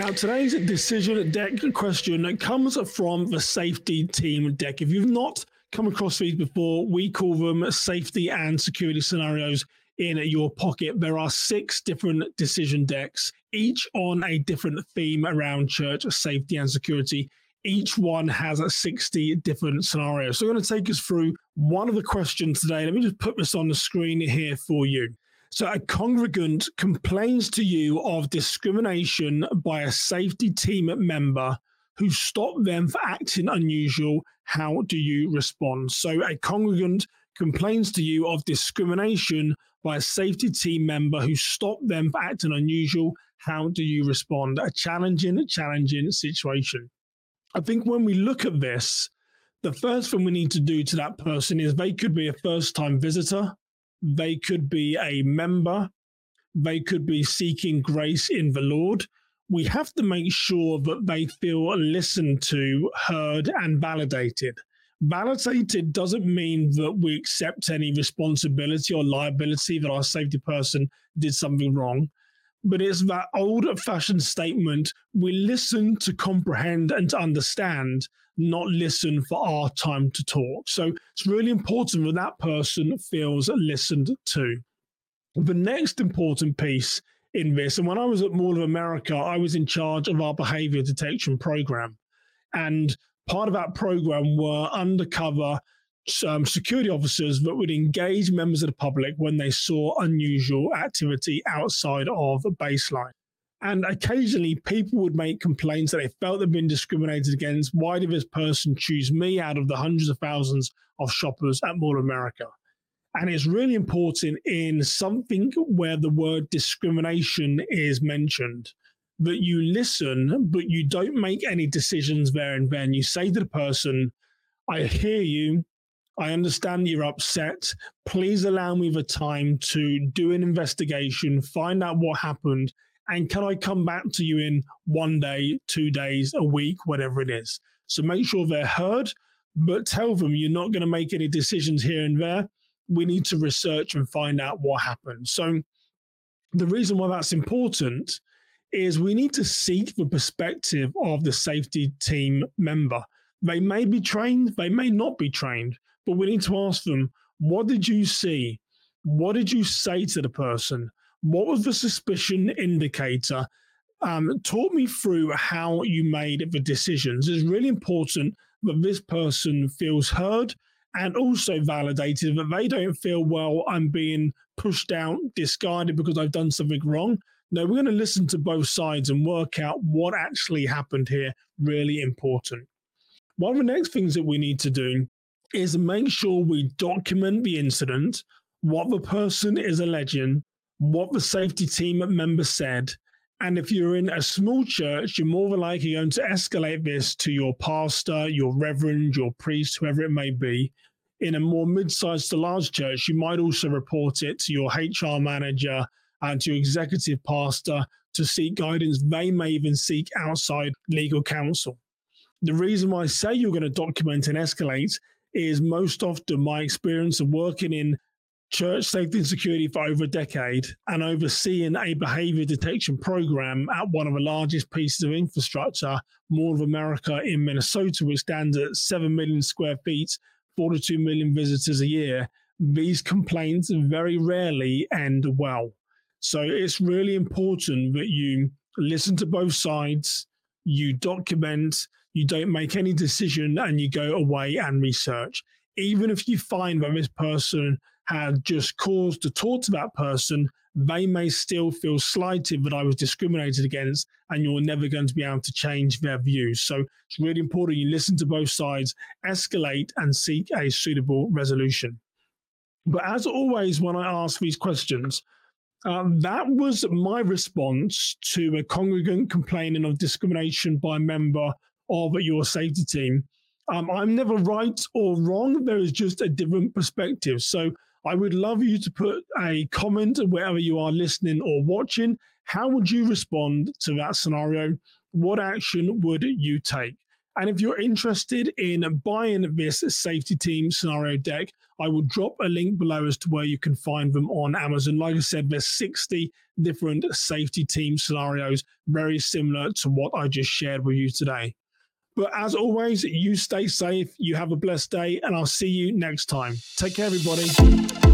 Now, today's decision deck question comes from the safety team deck. If you've not come across these before, we call them safety and security scenarios in your pocket. There are six different decision decks, each on a different theme around church safety and security. Each one has 60 different scenarios. So, I'm going to take us through one of the questions today. Let me just put this on the screen here for you. So, a congregant complains to you of discrimination by a safety team member who stopped them for acting unusual. How do you respond? So, a congregant complains to you of discrimination by a safety team member who stopped them for acting unusual. How do you respond? A challenging, challenging situation. I think when we look at this, the first thing we need to do to that person is they could be a first time visitor they could be a member. They could be seeking grace in the Lord. We have to make sure that they feel listened to, heard, and validated. Validated doesn't mean that we accept any responsibility or liability that our safety person did something wrong but it's that old fashioned statement we listen to comprehend and to understand, not listen for our time to talk. So it's really important that that person feels listened to. The next important piece in this, and when I was at Mall of America, I was in charge of our behavior detection program. And part of that program were undercover um, security officers that would engage members of the public when they saw unusual activity outside of a baseline. And occasionally, people would make complaints that they felt they'd been discriminated against. Why did this person choose me out of the hundreds of thousands of shoppers at Mall America? And it's really important in something where the word discrimination is mentioned that you listen, but you don't make any decisions there and then. You say to the person, I hear you. I understand you're upset. Please allow me the time to do an investigation, find out what happened, and can I come back to you in one day, two days, a week, whatever it is? So make sure they're heard, but tell them you're not going to make any decisions here and there. We need to research and find out what happened. So the reason why that's important is we need to seek the perspective of the safety team member. They may be trained, they may not be trained, but we need to ask them, what did you see? What did you say to the person? What was the suspicion indicator? Um, talk me through how you made the decisions. It's really important that this person feels heard and also validated that they don't feel, well, I'm being pushed out, discarded because I've done something wrong. No, we're going to listen to both sides and work out what actually happened here. Really important. One of the next things that we need to do is make sure we document the incident, what the person is alleging, what the safety team member said. And if you're in a small church, you're more than likely going to escalate this to your pastor, your reverend, your priest, whoever it may be. In a more mid sized to large church, you might also report it to your HR manager and to your executive pastor to seek guidance. They may even seek outside legal counsel. The reason why I say you're going to document and escalate is most often my experience of working in church safety and security for over a decade and overseeing a behavior detection program at one of the largest pieces of infrastructure, Mall of America in Minnesota, which stands at 7 million square feet, 42 million visitors a year. These complaints very rarely end well. So it's really important that you listen to both sides, you document, you don't make any decision and you go away and research. Even if you find that this person had just cause to talk to that person, they may still feel slighted that I was discriminated against, and you're never going to be able to change their views. So it's really important you listen to both sides, escalate, and seek a suitable resolution. But as always, when I ask these questions, um, that was my response to a congregant complaining of discrimination by a member of your safety team. Um, I'm never right or wrong. There is just a different perspective. So I would love you to put a comment wherever you are listening or watching. How would you respond to that scenario? What action would you take? And if you're interested in buying this safety team scenario deck, I will drop a link below as to where you can find them on Amazon. Like I said, there's 60 different safety team scenarios, very similar to what I just shared with you today. But as always, you stay safe, you have a blessed day, and I'll see you next time. Take care, everybody.